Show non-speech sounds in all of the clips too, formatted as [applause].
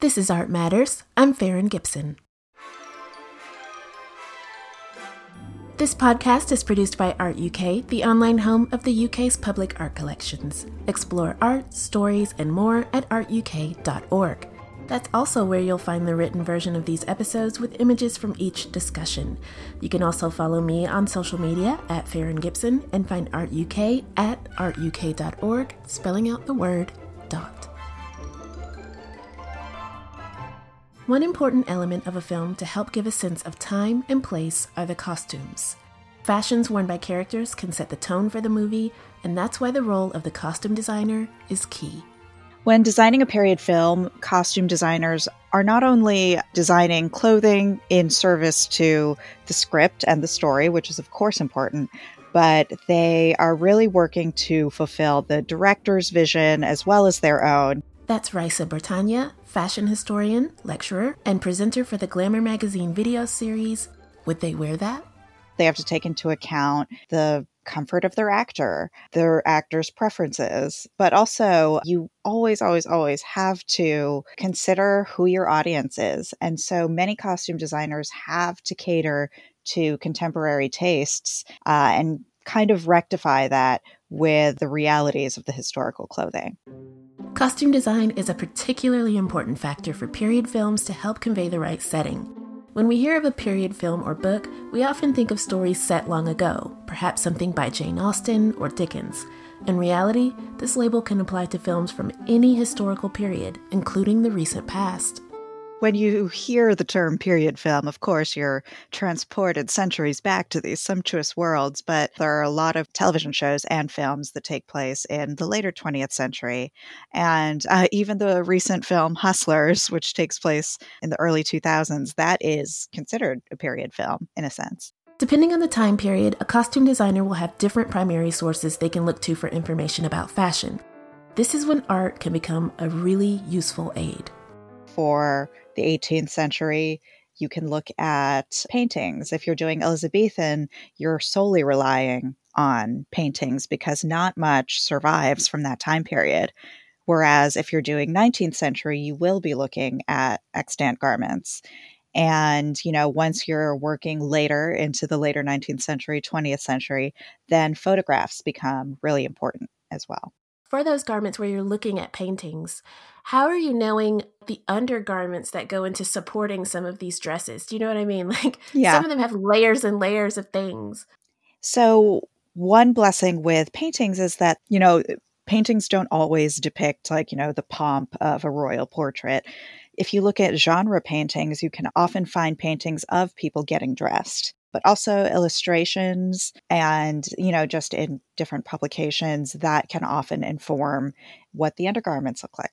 This is Art Matters. I'm Ferren Gibson. This podcast is produced by Art UK, the online home of the UK's public art collections. Explore art, stories, and more at artuk.org. That's also where you'll find the written version of these episodes with images from each discussion. You can also follow me on social media at Ferren Gibson and find Art UK at artuk.org, spelling out the word dot. One important element of a film to help give a sense of time and place are the costumes. Fashions worn by characters can set the tone for the movie, and that's why the role of the costume designer is key. When designing a period film, costume designers are not only designing clothing in service to the script and the story, which is, of course, important, but they are really working to fulfill the director's vision as well as their own. That's Raissa Bretaña, fashion historian, lecturer, and presenter for the Glamour magazine video series Would They Wear That? They have to take into account the comfort of their actor, their actor's preferences, but also you always, always, always have to consider who your audience is. And so many costume designers have to cater to contemporary tastes uh, and kind of rectify that with the realities of the historical clothing. Costume design is a particularly important factor for period films to help convey the right setting. When we hear of a period film or book, we often think of stories set long ago, perhaps something by Jane Austen or Dickens. In reality, this label can apply to films from any historical period, including the recent past. When you hear the term period film, of course, you're transported centuries back to these sumptuous worlds, but there are a lot of television shows and films that take place in the later 20th century. And uh, even the recent film Hustlers, which takes place in the early 2000s, that is considered a period film in a sense. Depending on the time period, a costume designer will have different primary sources they can look to for information about fashion. This is when art can become a really useful aid. For the 18th century, you can look at paintings. If you're doing Elizabethan, you're solely relying on paintings because not much survives from that time period. Whereas if you're doing 19th century, you will be looking at extant garments. And, you know, once you're working later into the later 19th century, 20th century, then photographs become really important as well for those garments where you're looking at paintings, how are you knowing the undergarments that go into supporting some of these dresses? Do you know what I mean? [laughs] Like yeah. some of them have layers and layers of things. So, one blessing with paintings is that, you know, paintings don't always depict like, you know, the pomp of a royal portrait. If you look at genre paintings, you can often find paintings of people getting dressed but also illustrations and, you know, just in different publications that can often inform what the undergarments look like.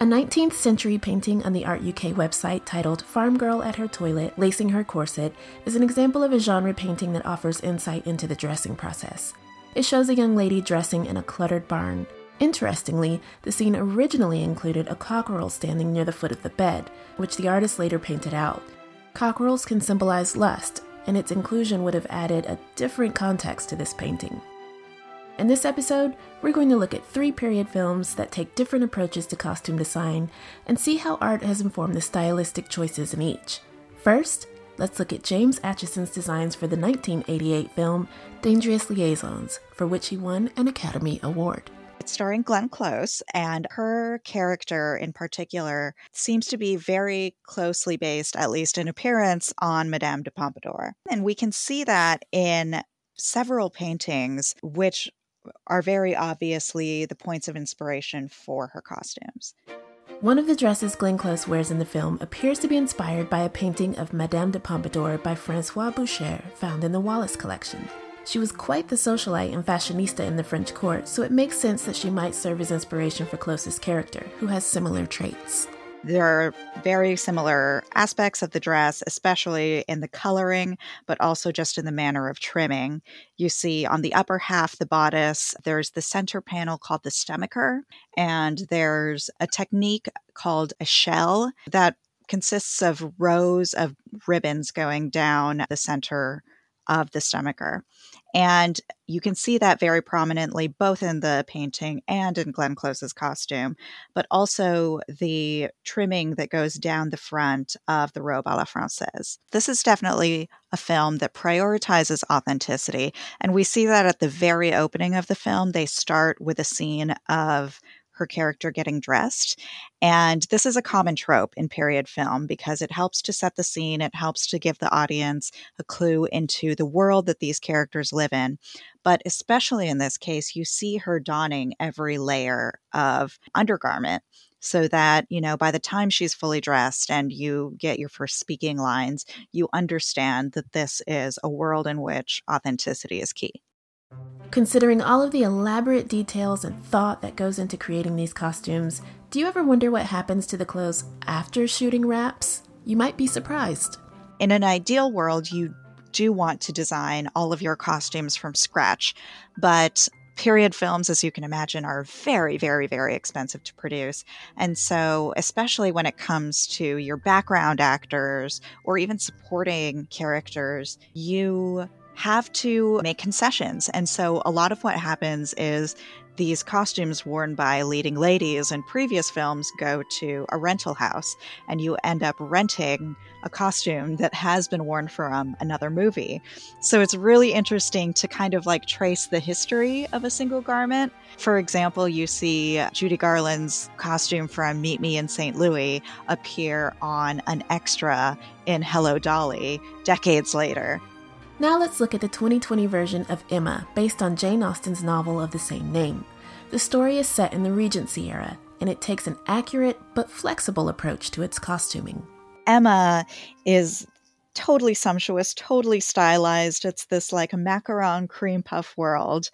A 19th century painting on the Art UK website titled Farm Girl at Her Toilet, Lacing Her Corset is an example of a genre painting that offers insight into the dressing process. It shows a young lady dressing in a cluttered barn. Interestingly, the scene originally included a cockerel standing near the foot of the bed, which the artist later painted out. Cockerels can symbolize lust, and its inclusion would have added a different context to this painting. In this episode, we're going to look at three period films that take different approaches to costume design and see how art has informed the stylistic choices in each. First, let's look at James Acheson's designs for the 1988 film Dangerous Liaisons, for which he won an Academy Award. Starring Glenn Close, and her character in particular seems to be very closely based, at least in appearance, on Madame de Pompadour. And we can see that in several paintings, which are very obviously the points of inspiration for her costumes. One of the dresses Glenn Close wears in the film appears to be inspired by a painting of Madame de Pompadour by Francois Boucher found in the Wallace collection. She was quite the socialite and fashionista in the French court, so it makes sense that she might serve as inspiration for Close's character, who has similar traits. There are very similar aspects of the dress, especially in the coloring, but also just in the manner of trimming. You see on the upper half, the bodice, there's the center panel called the stomacher, and there's a technique called échelle that consists of rows of ribbons going down the center of the stomacher. And you can see that very prominently both in the painting and in Glenn Close's costume, but also the trimming that goes down the front of the robe a la Francaise. This is definitely a film that prioritizes authenticity. And we see that at the very opening of the film. They start with a scene of her character getting dressed. And this is a common trope in period film because it helps to set the scene, it helps to give the audience a clue into the world that these characters live in. But especially in this case, you see her donning every layer of undergarment so that, you know, by the time she's fully dressed and you get your first speaking lines, you understand that this is a world in which authenticity is key. Considering all of the elaborate details and thought that goes into creating these costumes, do you ever wonder what happens to the clothes after shooting wraps? You might be surprised. In an ideal world, you do want to design all of your costumes from scratch, but period films, as you can imagine, are very, very, very expensive to produce. And so, especially when it comes to your background actors or even supporting characters, you have to make concessions. And so a lot of what happens is these costumes worn by leading ladies in previous films go to a rental house and you end up renting a costume that has been worn from another movie. So it's really interesting to kind of like trace the history of a single garment. For example, you see Judy Garland's costume from Meet Me in St. Louis appear on an extra in Hello Dolly decades later. Now let's look at the 2020 version of Emma, based on Jane Austen's novel of the same name. The story is set in the Regency era, and it takes an accurate but flexible approach to its costuming. Emma is totally sumptuous, totally stylized. It's this like a macaron cream puff world.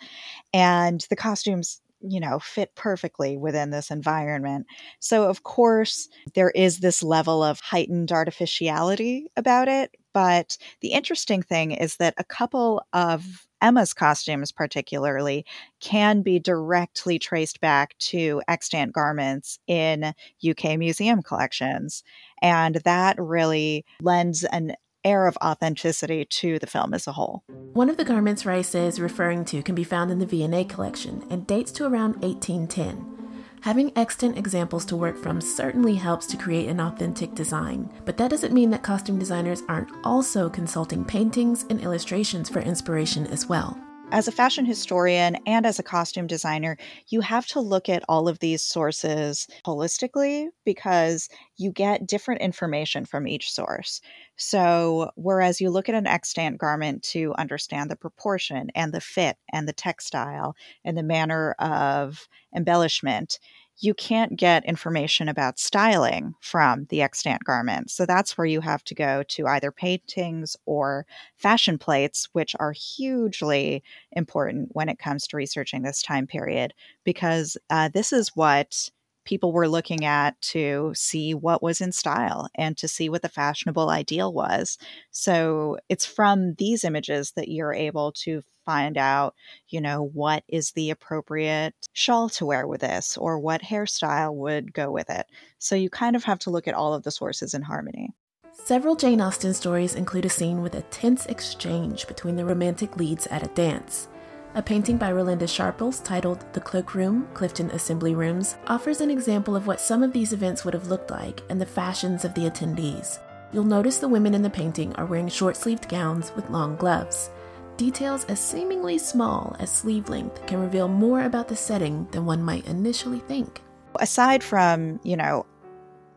And the costumes you know, fit perfectly within this environment. So, of course, there is this level of heightened artificiality about it. But the interesting thing is that a couple of Emma's costumes, particularly, can be directly traced back to extant garments in UK museum collections. And that really lends an air of authenticity to the film as a whole. One of the garments Raissa is referring to can be found in the V&A collection and dates to around 1810. Having extant examples to work from certainly helps to create an authentic design, but that doesn't mean that costume designers aren't also consulting paintings and illustrations for inspiration as well as a fashion historian and as a costume designer, you have to look at all of these sources holistically because you get different information from each source. So, whereas you look at an extant garment to understand the proportion and the fit and the textile and the manner of embellishment, you can't get information about styling from the extant garment. So that's where you have to go to either paintings or fashion plates, which are hugely important when it comes to researching this time period, because uh, this is what people were looking at to see what was in style and to see what the fashionable ideal was. So it's from these images that you're able to find out, you know, what is the appropriate shawl to wear with this or what hairstyle would go with it. So you kind of have to look at all of the sources in harmony. Several Jane Austen stories include a scene with a tense exchange between the romantic leads at a dance. A painting by Rolinda Sharples titled The Cloakroom, Clifton Assembly Rooms offers an example of what some of these events would have looked like and the fashions of the attendees. You'll notice the women in the painting are wearing short sleeved gowns with long gloves. Details as seemingly small as sleeve length can reveal more about the setting than one might initially think. Aside from, you know,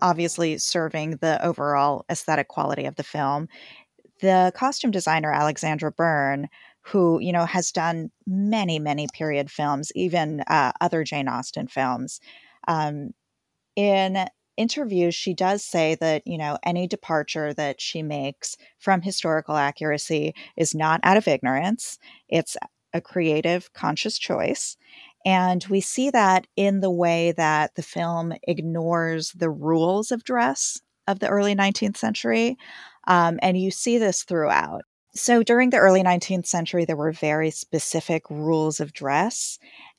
obviously serving the overall aesthetic quality of the film, the costume designer Alexandra Byrne who you know has done many many period films even uh, other jane austen films um, in interviews she does say that you know any departure that she makes from historical accuracy is not out of ignorance it's a creative conscious choice and we see that in the way that the film ignores the rules of dress of the early 19th century um, and you see this throughout so during the early 19th century, there were very specific rules of dress.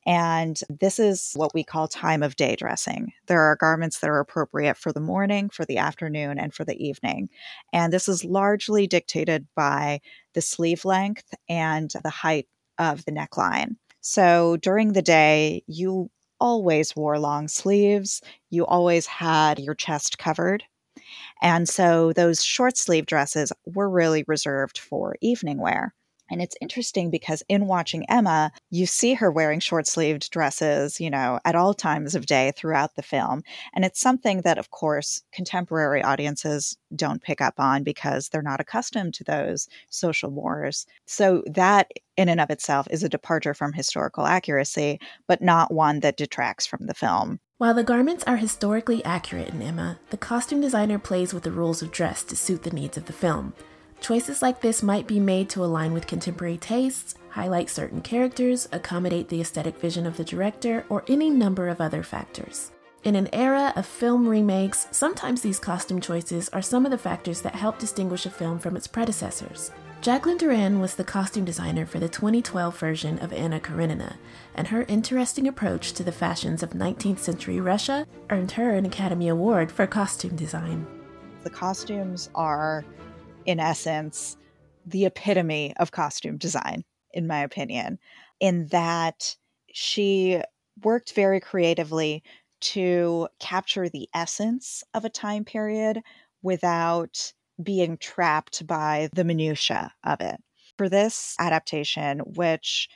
And this is what we call time of day dressing. There are garments that are appropriate for the morning, for the afternoon, and for the evening. And this is largely dictated by the sleeve length and the height of the neckline. So during the day, you always wore long sleeves, you always had your chest covered. And so those short sleeve dresses were really reserved for evening wear. And it's interesting because in watching Emma, you see her wearing short sleeved dresses, you know, at all times of day throughout the film. And it's something that, of course, contemporary audiences don't pick up on because they're not accustomed to those social mores. So that in and of itself is a departure from historical accuracy, but not one that detracts from the film. While the garments are historically accurate in Emma, the costume designer plays with the rules of dress to suit the needs of the film. Choices like this might be made to align with contemporary tastes, highlight certain characters, accommodate the aesthetic vision of the director, or any number of other factors. In an era of film remakes, sometimes these costume choices are some of the factors that help distinguish a film from its predecessors. Jacqueline Durran was the costume designer for the 2012 version of Anna Karenina, and her interesting approach to the fashions of 19th century Russia earned her an Academy Award for costume design. The costumes are in essence, the epitome of costume design, in my opinion, in that she worked very creatively to capture the essence of a time period without being trapped by the minutiae of it. For this adaptation, which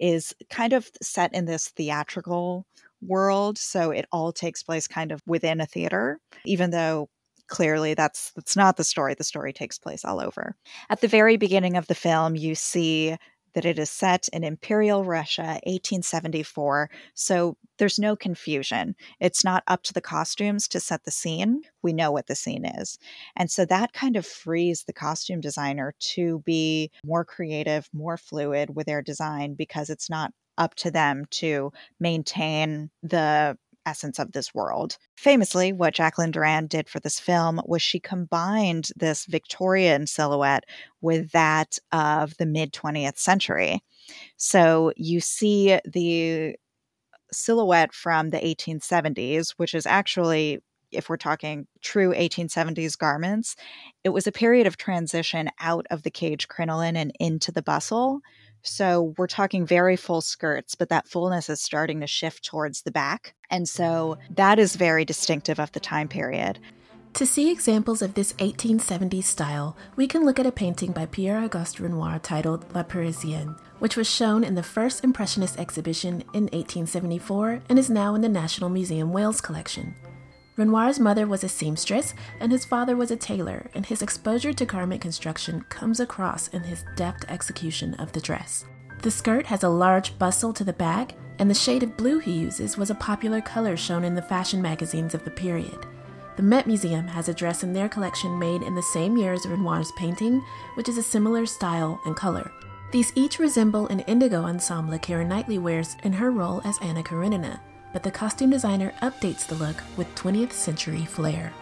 is kind of set in this theatrical world, so it all takes place kind of within a theater, even though clearly that's that's not the story the story takes place all over. At the very beginning of the film you see that it is set in imperial russia 1874 so there's no confusion. It's not up to the costumes to set the scene. We know what the scene is. And so that kind of frees the costume designer to be more creative more fluid with their design because it's not up to them to maintain the essence of this world. Famously, what Jacqueline Durran did for this film was she combined this Victorian silhouette with that of the mid 20th century. So you see the silhouette from the 1870s, which is actually if we're talking true 1870s garments, it was a period of transition out of the cage crinoline and into the bustle. So we're talking very full skirts, but that fullness is starting to shift towards the back. And so that is very distinctive of the time period. To see examples of this 1870s style, we can look at a painting by Pierre Auguste Renoir titled La Parisienne, which was shown in the first Impressionist exhibition in 1874 and is now in the National Museum Wales collection. Renoir's mother was a seamstress and his father was a tailor, and his exposure to garment construction comes across in his deft execution of the dress. The skirt has a large bustle to the back, and the shade of blue he uses was a popular color shown in the fashion magazines of the period. The Met Museum has a dress in their collection made in the same year as Renoir's painting, which is a similar style and color. These each resemble an indigo ensemble Keira Knightley wears in her role as Anna Karenina, but the costume designer updates the look with 20th century flair.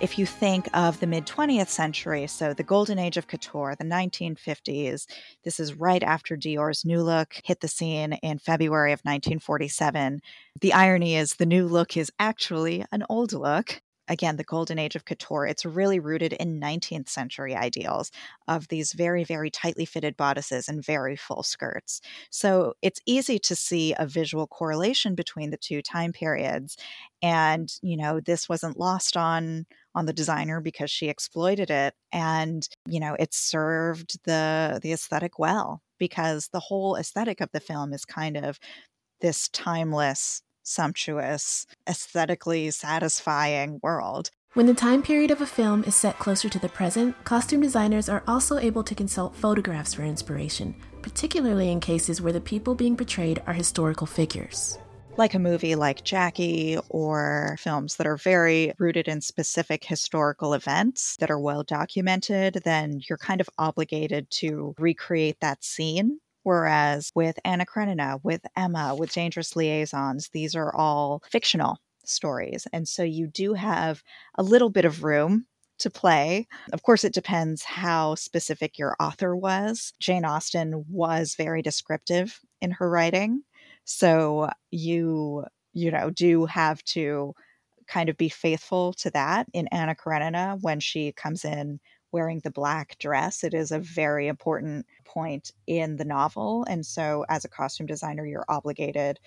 If you think of the mid 20th century, so the golden age of couture, the 1950s, this is right after Dior's new look hit the scene in February of 1947. The irony is the new look is actually an old look again, the golden age of couture, it's really rooted in 19th century ideals of these very, very tightly fitted bodices and very full skirts. So it's easy to see a visual correlation between the two time periods. And, you know, this wasn't lost on on the designer because she exploited it and you know it served the the aesthetic well because the whole aesthetic of the film is kind of this timeless sumptuous, aesthetically satisfying world. When the time period of a film is set closer to the present, costume designers are also able to consult photographs for inspiration, particularly in cases where the people being portrayed are historical figures. Like a movie like Jackie, or films that are very rooted in specific historical events that are well documented, then you're kind of obligated to recreate that scene Whereas with Anna Karenina, with Emma, with Dangerous Liaisons, these are all fictional stories. And so you do have a little bit of room to play. Of course, it depends how specific your author was. Jane Austen was very descriptive in her writing. So you, you know, do have to kind of be faithful to that in Anna Karenina when she comes in wearing the black dress. It is a very important point in the novel. And so, as a costume designer, you're obligated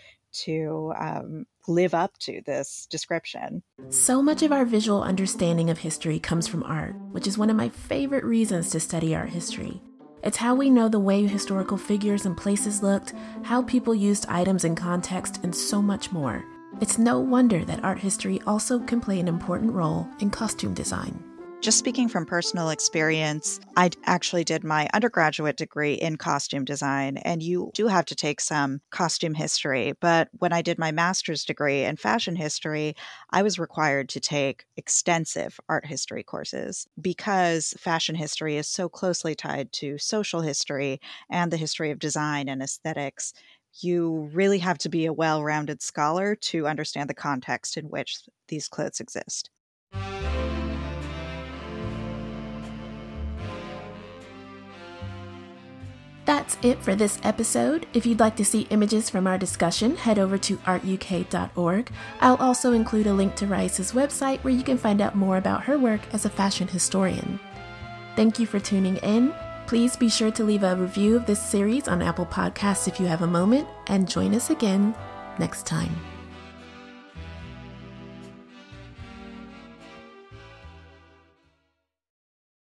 to um, live up to this description. So much of our visual understanding of history comes from art, which is one of my favorite reasons to study art history. It's how we know the way historical figures and places looked, how people used items in context, and so much more. It's no wonder that art history also can play an important role in costume design. Just speaking from personal experience, I actually did my undergraduate degree in costume design, and you do have to take some costume history. But when I did my master's degree in fashion history, I was required to take extensive art history courses because fashion history is so closely tied to social history and the history of design and aesthetics you really have to be a well rounded scholar to understand the context in which these clothes exist. That's it for this episode. If you'd like to see images from our discussion, head over to artuk.org. I'll also include a link to Raissa's website where you can find out more about her work as a fashion historian. Thank you for tuning in. Please be sure to leave a review of this series on Apple Podcasts if you have a moment, and join us again next time.